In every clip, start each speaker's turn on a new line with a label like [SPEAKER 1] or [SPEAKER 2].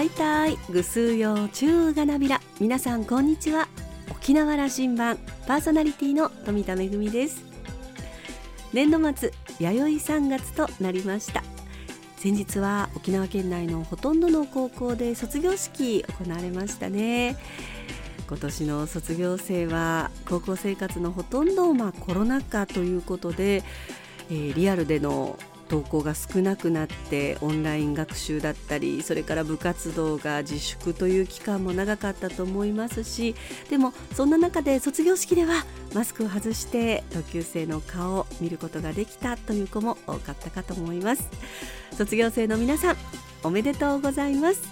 [SPEAKER 1] はいたいぐすうようちゅうがなびら。皆さんこんにちは。沖縄羅針盤。パーソナリティの富田恵です。年度末弥生3月となりました。先日は沖縄県内のほとんどの高校で卒業式行われましたね。今年の卒業生は高校生活のほとんどをまあコロナ禍ということで、えー、リアルでの登校が少なくなってオンライン学習だったりそれから部活動が自粛という期間も長かったと思いますしでもそんな中で卒業式ではマスクを外して同級生の顔を見ることができたという子も多かったかと思います。卒業生の皆さんおめでとうございます。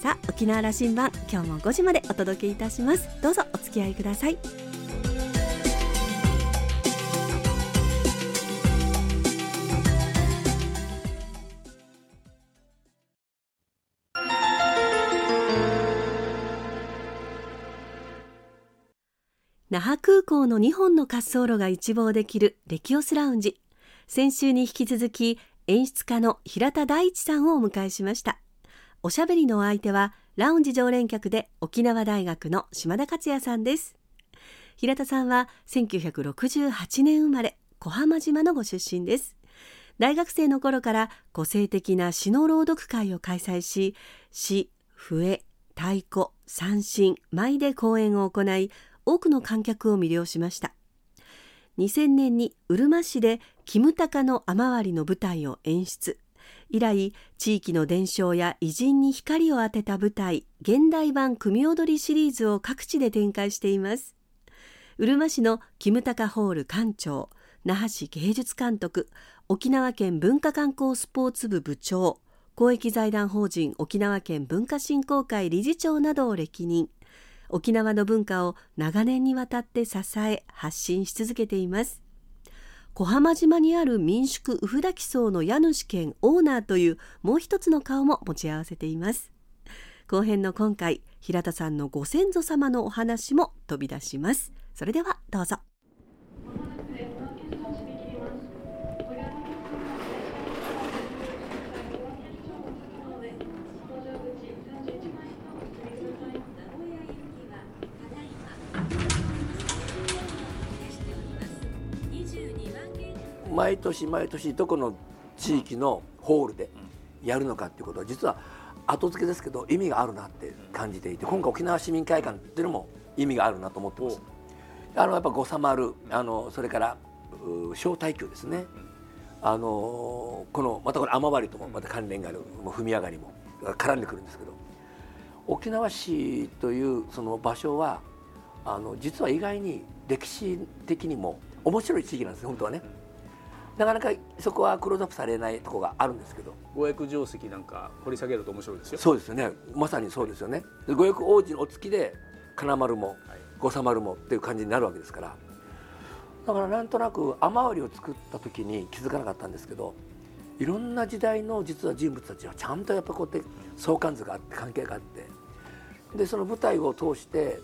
[SPEAKER 1] さあ沖縄羅針盤今日も5時までお届けいたします。どうぞお付き合いください。港の2本の滑走路が一望できるレキオスラウンジ。先週に引き続き演出家の平田大地さんをお迎えしました。おしゃべりのお相手はラウンジ常連客で沖縄大学の島田克也さんです。平田さんは1968年生まれ小浜島のご出身です。大学生の頃から個性的な詩の朗読会を開催し詩、笛、太鼓、三振、舞で講演を行い多くの観客を魅了しました。2000年にうるま市でキムタカの雨割りの舞台を演出。以来地域の伝承や偉人に光を当てた舞台現代版組踊りシリーズを各地で展開しています。うるま市のキムタカホール館長那覇市芸術監督沖縄県文化観光スポーツ部部長公益財団法人沖縄県文化振興会理事長などを歴任。沖縄の文化を長年にわたって支え発信し続けています。小浜島にある民宿ウフダキ荘の家主兼オーナーというもう一つの顔も持ち合わせています。後編の今回平田さんのご先祖様のお話も飛び出します。それではどうぞ。
[SPEAKER 2] 毎年毎年どこの地域のホールでやるのかっていうことは実は後付けですけど意味があるなって感じていて今回沖縄市民会館っていうのも意味があるなと思ってます。あのやっぱ五サマルあのそれから小耐久ですね。あのこのまたこれ雨割りともまた関連があるもう踏み上がりも絡んでくるんですけど沖縄市というその場所はあの実は意外に歴史的にも面白い地域なんです本当はね。なかなかそこはクローズアップされないところがあるんですけど。
[SPEAKER 3] 五役定石なんか掘り下げると面白いですよ。
[SPEAKER 2] そうですよね。まさにそうですよね。五役王子のお付きで金丸も五三丸もっていう感じになるわけですから。だからなんとなく雨割りを作った時に気づかなかったんですけどいろんな時代の実は人物たちはちゃんとやっぱこうやって相関図があって関係があって。でその舞台を通して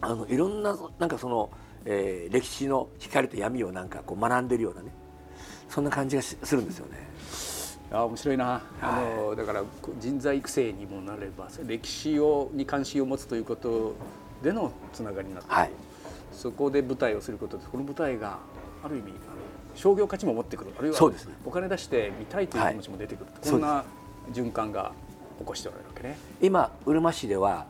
[SPEAKER 2] あのいろんななんかその、えー、歴史の光と闇をなんかこう学んでるようなねそんな感じがするんですよね。
[SPEAKER 3] あ面白いな、あのだから人材育成にもなれば歴史をに関心を持つということでのつながりになって、はい、そこで舞台をすることでこの舞台がある意味あの商業価値も持ってくる。あるいはお金出して見たいという気持ちも出てくる、はい、こんな循環が起こしておられるわけね。
[SPEAKER 2] 今うるま市では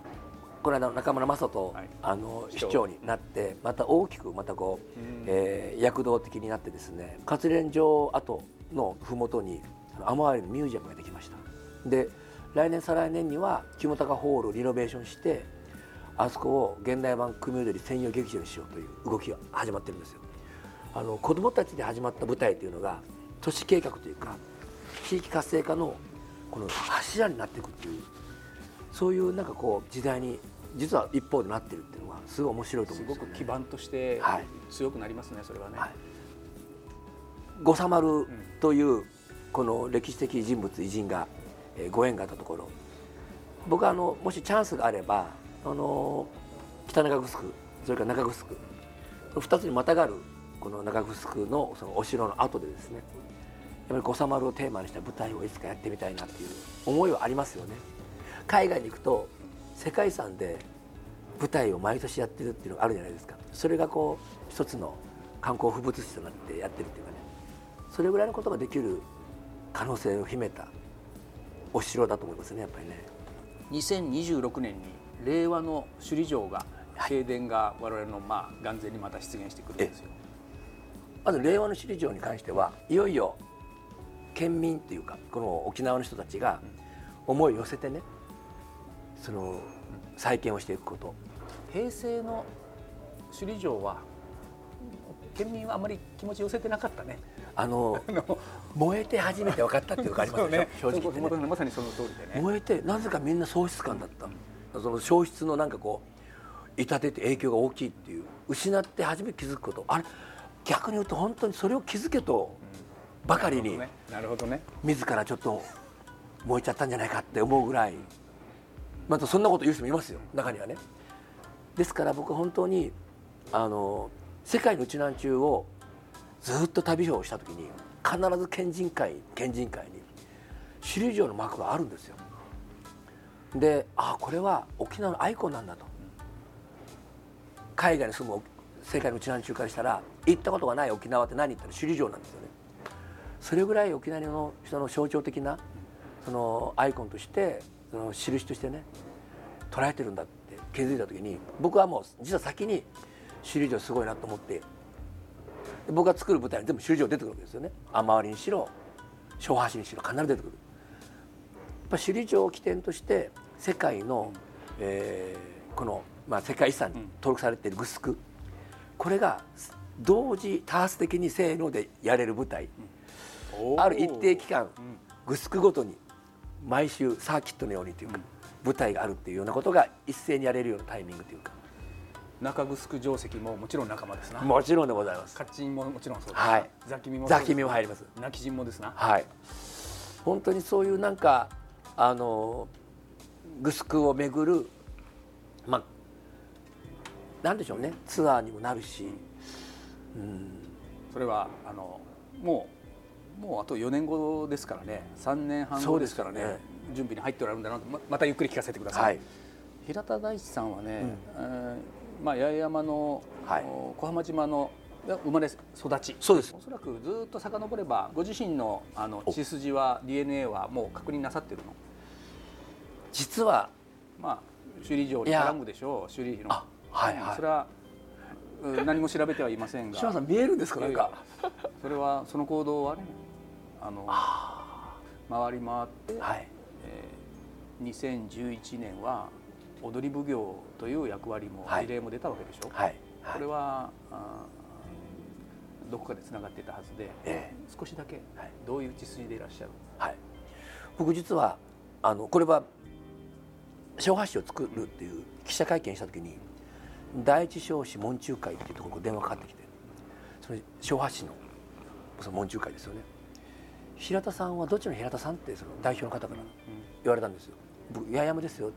[SPEAKER 2] この間中村雅人、はい、あの市長。になってまた大きくまたこう、えー、躍動的になってですね活連城跡の麓に雨割りのミュージアムができました。で来年再来年には清高ホールをリノベーションしてあそこを現代版組踊り専用劇場にしようという動きが始まってるんですよ。あの子どもたちで始まった舞台というのが都市計画というか地域活性化のこの柱になっていくっていうそういうなんかこう時代に実は一方でなってるっていうのはすごい面白いと思うんです、
[SPEAKER 3] ね、すごく基盤として強くなりますね、はい、それはね。はい、
[SPEAKER 2] 五サマルというこの歴史的人物偉人がご縁があったところ。僕はあのもしチャンスがあればあの北中城それから中城。2つにまたがるこの中城のそのお城の跡でですねぱり五三丸をテーマにした舞台をいつかやってみたいなっていう思いはありますよね。海外に行くと世界遺産で舞台を毎年やってるっていうのがあるじゃないですか。それがこう一つの観光風物詩となってやってるっていうかね。それぐらいのことができる可能性を秘めたお城だと思いますねやっぱりね。
[SPEAKER 3] 2026年に令和の首里城が正殿が我々のまあ眼前にまた出現してくるんですよ。
[SPEAKER 2] まず令和の首里城に関してはいよいよ県民っていうかこの沖縄の人たちが思いを寄せてねその再建をしていくこと。
[SPEAKER 3] 平成の首里城は県民はあまり気持ち寄せてなかったね。
[SPEAKER 2] あの燃えて初めて分かったっていうのがありますね。正直
[SPEAKER 3] ね。まさにその通りでね。
[SPEAKER 2] 燃えてなぜかみんな喪失感だった、その消失のなんかこう痛手って影響が大きいっていう。失って初めて気づくこと。あれ逆に言うと本当にそれを気づけとばかりに、
[SPEAKER 3] なるほどね。
[SPEAKER 2] 自らちょっと燃えちゃったんじゃないかって思うぐらいまたそんなこと言う人もいますよ中にはね。ですから僕本当にあの世界のうちなんちゅうをずっと旅をした時に必ず県人会県人会に首里城のマークがあるんですよ。でああこれは沖縄のアイコンなんだと。海外に住む世界のうちなんちゅうからしたら行ったことがない沖縄って何言ったら首里城なんですよね。それぐらい沖縄の人の象徴的なそのアイコンとしてその印としてね捉えてるんだって気づいた時に僕はもう実は先に首里城すごいなと思って僕が作る舞台に全部首里城出てくるわけですよね。雨割りにしろ小橋にしろ必ず出てくる。やっぱ首里城を起点として世界の、えー、この、まあ、世界遺産に登録されているグスク。これが同時多発的にせーのでやれる舞台、ある一定期間、グスクごとに毎週サーキットのようにというか、舞台があるっていうようなことが一斉にやれるようなタイミングというか。
[SPEAKER 3] 中城定石ももちろん仲間ですな。
[SPEAKER 2] もちろんでございます。
[SPEAKER 3] カッチンももちろんそうです
[SPEAKER 2] はい。
[SPEAKER 3] ザキミも
[SPEAKER 2] ザキミも入ります。
[SPEAKER 3] 泣き陣もですな。
[SPEAKER 2] はい。本当にそういうなんかあのグスクを巡るまあなんでしょうね。ツアーにもなるし、
[SPEAKER 3] うん、それはあのもうもうあと4年後ですからね。3年半後ですからね、ね、準備に入っておられるんだなと。ままたゆっくり聞かせてください、はい、平田大地さんはね、うん、えーまあ、八重山の、はい、小浜島の生まれ育ち。
[SPEAKER 2] そうです。
[SPEAKER 3] おそらくずっと遡ればご自身のあの血筋は DNA はもう確認なさってるの？
[SPEAKER 2] 実は
[SPEAKER 3] まあ首里城に絡むでしょう首里の
[SPEAKER 2] はいはい。
[SPEAKER 3] それは何も調べてはいま
[SPEAKER 2] せんが。さん見えるんですか？なんか。
[SPEAKER 3] それはその行動はねあの回り回って、はい。えー、2011年は踊り奉行という役割も事例も出たわけでしょ、はい、これはあどこかでつながっていたはずで、えー、少しだけどういう血筋でいらっしゃる、
[SPEAKER 2] はい、僕実はあのこれは小発を作るっていう記者会見した時に第一少子門中会っていうところ電話かかってきてそれ小のその門中会ですよね平田さんはどっちの平田さんってその代表の方から言われたんですよ「僕八重山ですよ」って、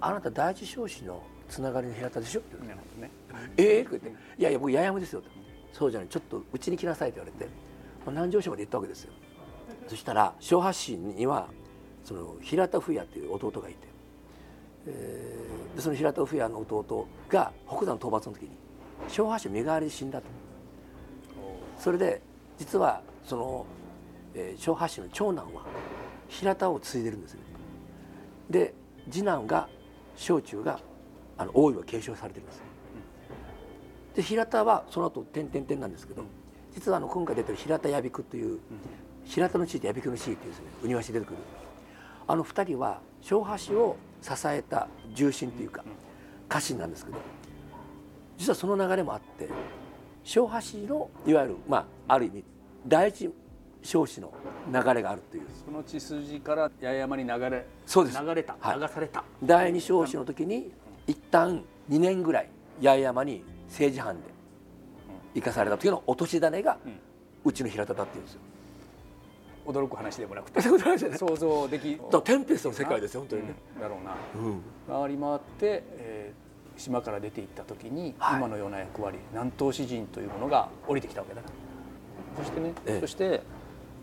[SPEAKER 2] あなた第一少子のつながりの平田でしょ」って言われて、ね「ええー、って言って「いやいや僕八重山ですよ」って「そうじゃないちょっとうちに来なさい」って言われて。南城市まで行ったわけですよ。そしたら小橋市にはその平田富也っていう弟がいて、えー、でその平田富也の弟が北山討伐の時に小橋身代わりで死んだと。それで実はその、えー、小橋の長男は平田を継いでるんですね。で次男が小中があの王位は継承されてるんです。で平田はその後点々点なんですけど実はあの今回出てる平田矢比という平田の地位と矢比の地位っていうですねうにわし出てくる。あの2人は小橋を支えた重心というか家臣なんですけど実はその流れもあって小橋のいわゆるまあある意味第一少子の流れがあるという。
[SPEAKER 3] その血筋から八重山に流れ
[SPEAKER 2] そうです。
[SPEAKER 3] 流れた、はい、流された。
[SPEAKER 2] 第二少子の時に一旦2年ぐらい八重山に政治犯で生かされた時の落とし種がうちの平田だっていうんですよ。
[SPEAKER 3] 驚く話でもなくて。
[SPEAKER 2] 想
[SPEAKER 3] 像でき
[SPEAKER 2] テンペストの世界ですよ本当にね、
[SPEAKER 3] うん、だろうな、うん、回り回って、えー、島から出ていった時に、はい、今のような役割南東詩人というものが降りてきたわけだそしてね、ええ、そして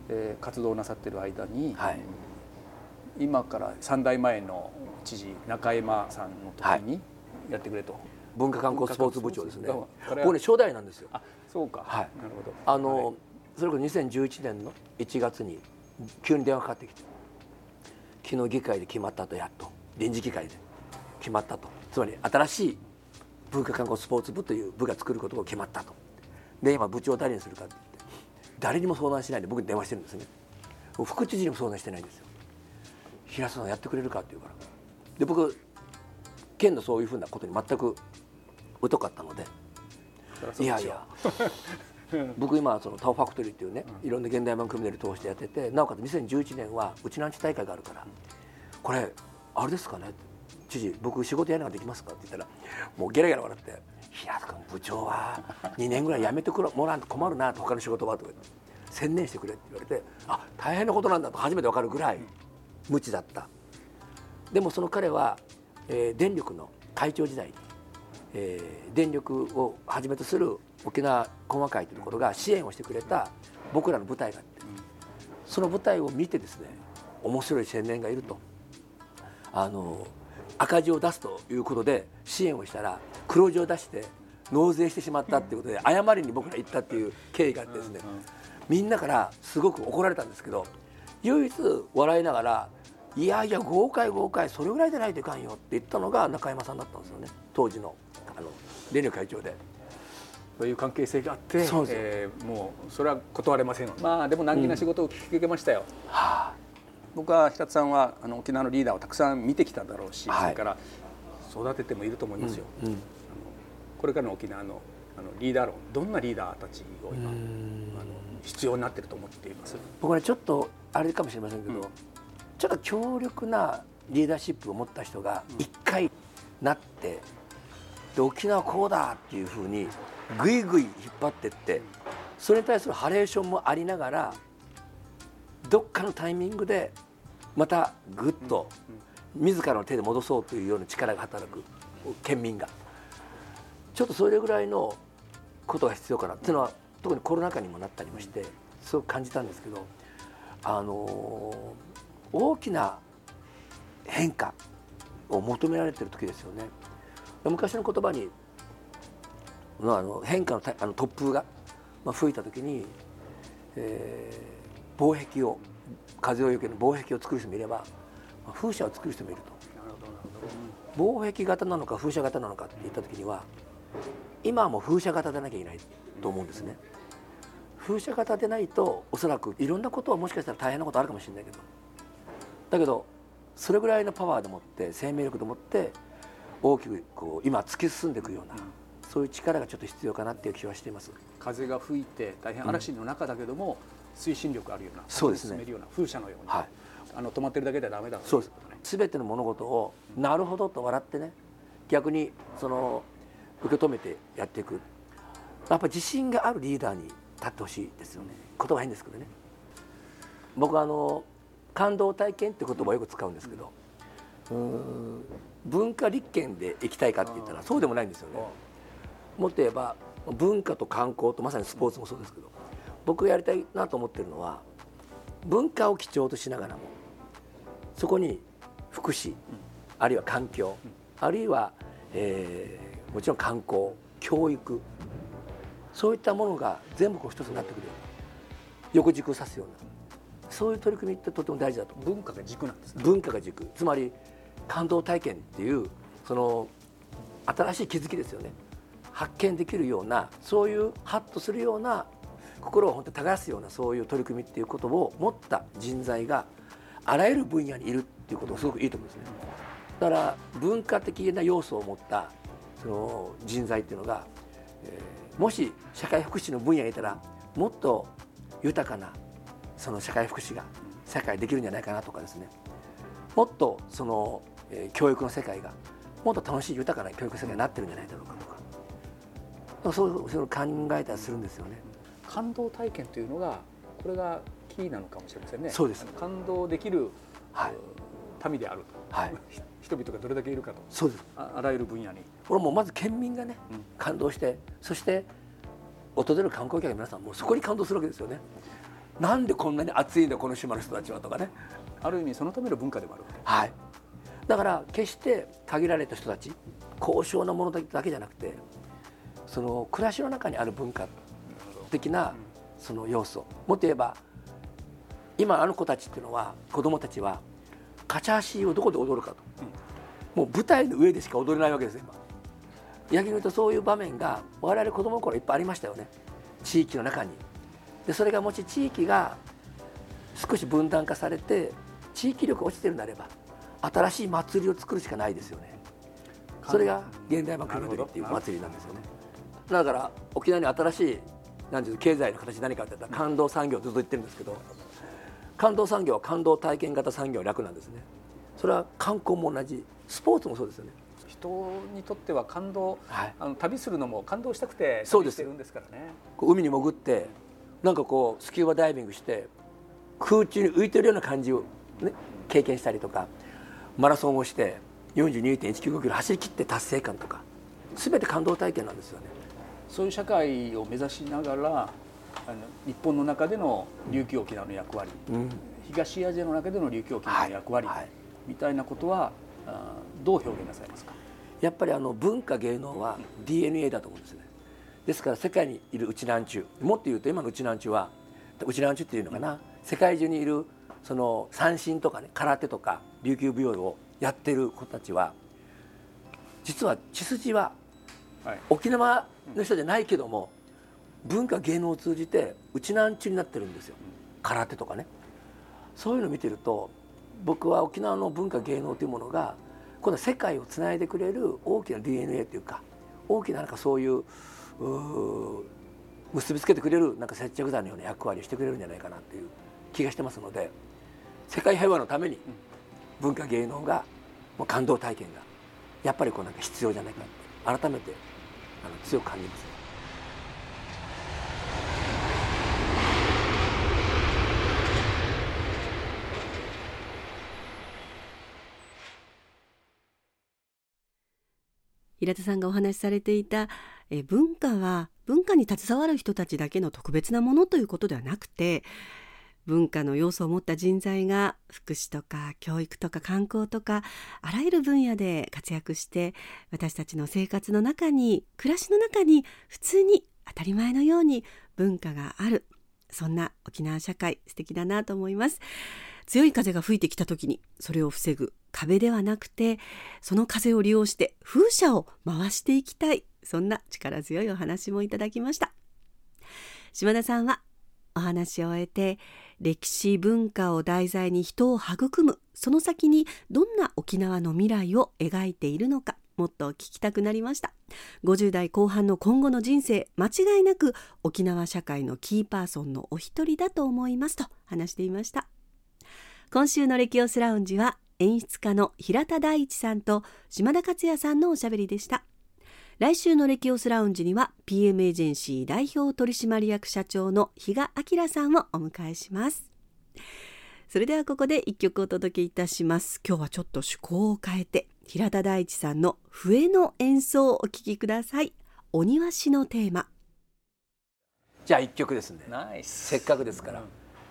[SPEAKER 3] えー、活動なさってる間に、はい、今から3代前の知事中山さんの時にやってくれと、はい、
[SPEAKER 2] 文化観光スポーツ部長ですね。僕ね初代なんですよ。
[SPEAKER 3] あそうか、
[SPEAKER 2] はい、なるほど。あの、はい、それこそ2011年の1月に急に電話かかってきて昨日議会で決まったとやっと臨時議会で決まったと。つまり新しい文化観光スポーツ部という部が作ることが決まったと。で今部長を誰にするか誰にも相談しないで僕に電話してるんですね。副知事にも相談してないんですよ。平田さんやってくれるかって言うから。で僕県のそういうふうなことに全く疎かったので。いやいや。僕今そのタオファクトリーっていうね、いろんな現代版組みで通してやっててなおかつ2011年はうちなんち大会があるからこれあれですかね知事僕仕事やるのができますかって言ったらもうゲラゲラ笑って「平田君部長は2年ぐらい辞めてくもらうと困るな」と他の仕事はとか「専念してくれ」って言われてあ大変なことなんだと初めて分かるぐらい無知だった。でもその彼は、えー、電力の会長時代に、えー、電力をはじめとする沖縄駒和会というところが支援をしてくれた僕らの舞台があって、その舞台を見てですね面白い青年がいると。あの赤字を出すということで支援をしたら黒字を出して納税してしまったっていうことで謝りに僕ら行ったっていう経緯があってですねみんなからすごく怒られたんですけど唯一笑いながらいやいや豪快豪快それぐらいでないといかんよって言ったのが中山さんだったんですよね。当時のあの電力会長で。
[SPEAKER 3] そういう関係性があって、えー、もうそれは断れませんまあでも難儀な仕事を聞き受けましたよ。うん。はあ、僕は平田さんはあの沖縄のリーダーをたくさん見てきただろうし、はい、それから育ててもいると思いますよ。うんうん、これからの沖縄のあのリーダー論どんなリーダーたちを今あの必要になっていると思っています？
[SPEAKER 2] 僕は、ね、ちょっとあれかもしれませんけど、ちょっと強力なリーダーシップを持った人が一回なって、で沖縄こうだっていうふうにぐいぐい引っ張ってってそれに対するハレーションもありながらどっかのタイミングでまたぐっと自らの手で戻そうというような力が働く県民が。ちょっとそれぐらいのことが必要かな。っていうのは特にコロナ禍にもなったりもしてすごく感じたんですけどあの大きな変化を求められてる時ですよね。昔の言葉にのあの変化のあの突風が、まあ、吹いた時に、えー、防壁を風をよける防壁を作る人もいれば、風車を作る人もいると。防壁型なのか風車型なのかって言った時には今はもう風車型でなきゃいけないと思うんですね。風車型でないとおそらくいろんなことはもしかしたら大変なことあるかもしれないけど。だけどそれぐらいのパワーでもって生命力でもって大きくこう今突き進んでいくような、そういう力がちょっと必要かなっていう気はしています。
[SPEAKER 3] 風が吹いて大変嵐の中だけども、推進力あるような
[SPEAKER 2] そうですね。
[SPEAKER 3] めるような風車のように、はい、あの止まってるだけではダメだ
[SPEAKER 2] そうです。全ての物事をなるほどと笑ってね逆にその受け止めてやっていく。やっぱり自信があるリーダーに立ってほしいですよね。言葉変ですけどね。僕はあの感動体験って言葉をよく使うんですけど、うん、文化立憲で行きたいかって言ったらそうでもないんですよね。もっと言えば文化と観光とまさにスポーツもそうですけど僕がやりたいなと思ってるのは文化を基調としながらもそこに福祉あるいは環境あるいは、えー、もちろん観光教育そういったものが全部こう一つになってくる。ような横軸を指すような。そういう取り組みってとても大事だと。
[SPEAKER 3] 文化が軸なんですね。
[SPEAKER 2] 文化が軸。つまり感動体験っていうその新しい気づきですよね。発見できるようなそういうハッとするような心を本当に耕すようなそういう取り組みっていうことを持った人材があらゆる分野にいるっていうことがすごくいいと思うんですね。だから文化的な要素を持ったその人材っていうのが、えー、もし社会福祉の分野にいたらもっと豊かなその社会福祉が社会できるんじゃないかなとかですねもっとその、えー、教育の世界がもっと楽しい豊かな教育世界になってるんじゃないだろうかとかそうそう考えたりするんですよね。
[SPEAKER 3] 感動体験というのがこれがキーなのかもしれませんね。
[SPEAKER 2] そうです。
[SPEAKER 3] 感動できる、はい、民であると。はい。人々がどれだけいるかと。
[SPEAKER 2] そうです。
[SPEAKER 3] ああらゆる分野に。
[SPEAKER 2] これもまず県民がね、うん、感動して、そして訪れる観光客の皆さんもそこに感動するわけですよね。なんでこんなに暑いんだこの島の人たちはとかね
[SPEAKER 3] ある意味そのための文化でもある
[SPEAKER 2] はいだから決して限られた人たち高尚なものだけじゃなくてその暮らしの中にある文化的なその要素もっと言えば今あの子たちっていうのは子供たちはカチャーシーをどこで踊るかと、もう舞台の上でしか踊れないわけです今。逆に言うとそういう場面が我々子供の頃いっぱいありましたよね。地域の中に。でそれがもし地域が少し分断化されて地域力が落ちてるんであれば新しい祭りを作るしかないですよね。それが現代版国踊りっていう祭りなんですよね。だから沖縄に新しいなんていう経済の形何かって言ったら感動産業ずっと言ってるんですけど感動産業は感動体験型産業楽なんですね。それは観光も同じスポーツもそうですよね。
[SPEAKER 3] 人にとっては感動、はい、あの旅するのも感動したくて
[SPEAKER 2] 旅
[SPEAKER 3] してるんですからね。
[SPEAKER 2] 海に潜ってなんかこうスキューバダイビングして空中に浮いてるような感じを、ね、経験したりとかマラソンをして42.195キロ走り切って達成感とか全て感動体験なんですよね
[SPEAKER 3] そういう社会を目指しながらあの日本の中での琉球沖縄の役割、うん、東アジアの中での琉球沖縄の役割、はいはい、みたいなことはあどう表現なさいますか？
[SPEAKER 2] やっぱりあの文化芸能は DNA だと思うんですね。ですから世界にいるうちなんちゅうもっと言うと今のうちなんちゅうはうちなんちゅうっていうのかな世界中にいるその三振とかね空手とか琉球舞踊をやってる子たちは実は血筋は沖縄の人じゃないけども文化芸能を通じてうちなんちゅうになってるんですよ。空手とかね。そういうのを見てると僕は沖縄の文化芸能というものが今度は世界をつないでくれる大きな DNA というか大きななんかそういう結びつけてくれるなんか接着剤のような役割をしてくれるんじゃないかなっていう気がしてますので世界平和のために文化芸能がもう感動体験がやっぱりこうなんか必要じゃないかって改めてあの強く感じます。
[SPEAKER 1] 平田さんがお話しされていたえ文化は文化に携わる人たちだけの特別なものということではなくて文化の要素を持った人材が福祉とか教育とか観光とかあらゆる分野で活躍して私たちの生活の中に暮らしの中に普通に当たり前のように文化がある。そんな沖縄社会素敵だなと思います。強い風が吹いてきた時にそれを防ぐ壁ではなくてその風を利用して風車を回していきたい。そんな力強いお話もいただきました。島田さんはお話を終えて歴史文化を題材に人を育む。その先にどんな沖縄の未来を描いているのかもっと聞きたくなりました。50代後半の今後の人生間違いなく沖縄社会のキーパーソンのお一人だと思いますと話していました。今週のレキオスラウンジは演出家の平田大一さんと島田克也さんのおしゃべりでした。来週のレキオスラウンジには PM エージェンシー代表取締役社長の比嘉明さんをお迎えします。それではここで一曲お届けいたします。今日はちょっと趣向を変えて平田大地さんの笛の演奏をお聴きください。お庭師のテーマ。
[SPEAKER 2] じゃあ一曲ですね。せっかくですから、うん、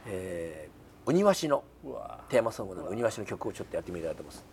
[SPEAKER 2] えー、お庭師のテーマソングのお庭師の曲をちょっとやってみたいと思います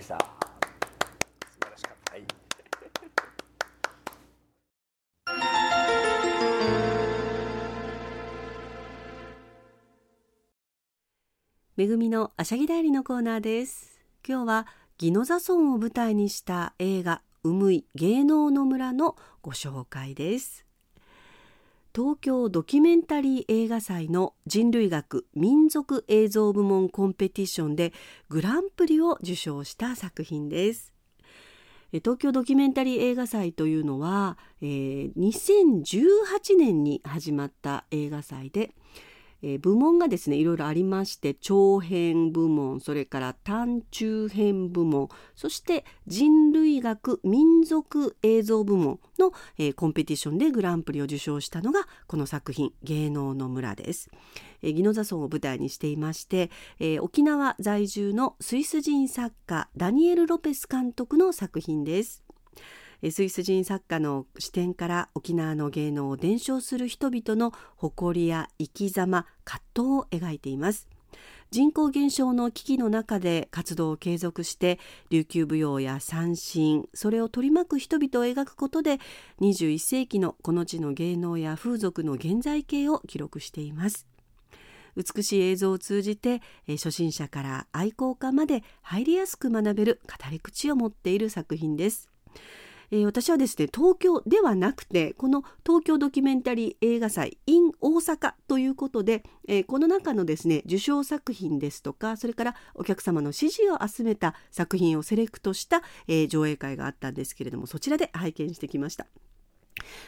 [SPEAKER 2] でした。
[SPEAKER 3] 素晴らしかった、はい。
[SPEAKER 1] めぐみのあしゃぎだよりのコーナーです。今日は宜野座村を舞台にした映画うむい芸能の村のご紹介です。東京ドキュメンタリー映画祭の人類学民族映像部門コンペティションでグランプリを受賞した作品です。東京ドキュメンタリー映画祭というのは、えー、2018年に始まった映画祭でえー、部門がですねいろいろありまして長編部門それから短中編部門そして人類学民族映像部門の、えー、コンペティションでグランプリを受賞したのがこの作品「芸能の村」です。えー、宜野座村を舞台にしていまして、えー、沖縄在住のスイス人作家ダニエル・ロペス監督の作品です。スイス人作家の視点から沖縄の芸能を伝承する人々の誇りや生き様葛藤を描いています。人口減少の危機の中で活動を継続して琉球舞踊や三振それを取り巻く人々を描くことで21世紀のこの地の芸能や風俗の現在形を記録しています。美しい映像を通じて初心者から愛好家まで入りやすく学べる語り口を持っている作品です。えー、私はですね東京ではなくてこの東京ドキュメンタリー映画祭 in 大阪ということで、えー、この中のですね受賞作品ですとかそれからお客様の支持を集めた作品をセレクトした、えー、上映会があったんですけれどもそちらで拝見してきました。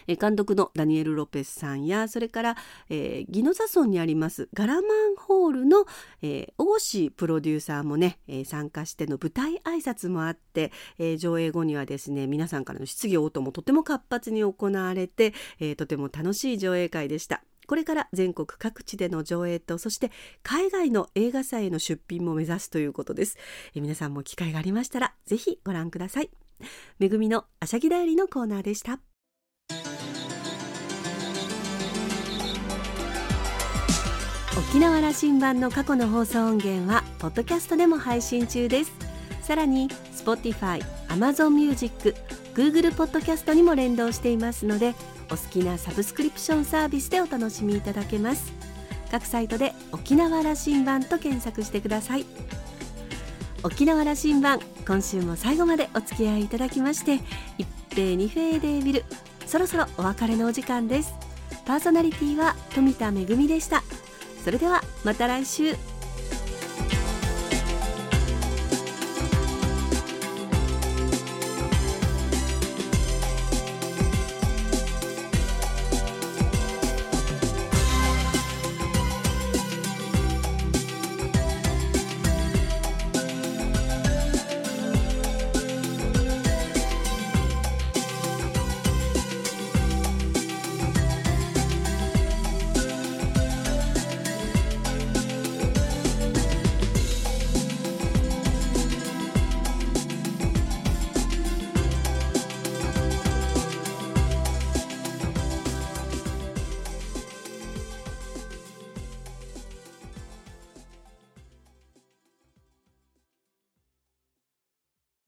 [SPEAKER 1] え監督のダニエル・ロペスさんやそれから、えー、ギノザ村にありますガラマンホールの、えー、大志プロデューサーもね、えー、参加しての舞台挨拶もあって、えー、上映後にはですね皆さんからの質疑応答もとても活発に行われて、えー、とても楽しい上映会でした。これから全国各地での上映とそして海外の映画祭への出品も目指すということです。え皆さんも機会がありましたらぜひご覧ください。めぐみのあしゃぎだよりのコーナーでした。沖縄羅針盤の過去の放送音源はポッドキャストでも配信中です。さらに Spotify、Amazon Music、Google ポッドキャストにも連動していますのでお好きなサブスクリプションサービスでお楽しみいただけます。各サイトで沖縄羅針盤と検索してください。沖縄羅針盤今週も最後までお付き合いいただきまして一平二平でビルそろそろお別れのお時間です。パーソナリティは富田恵でした。それではまた来週。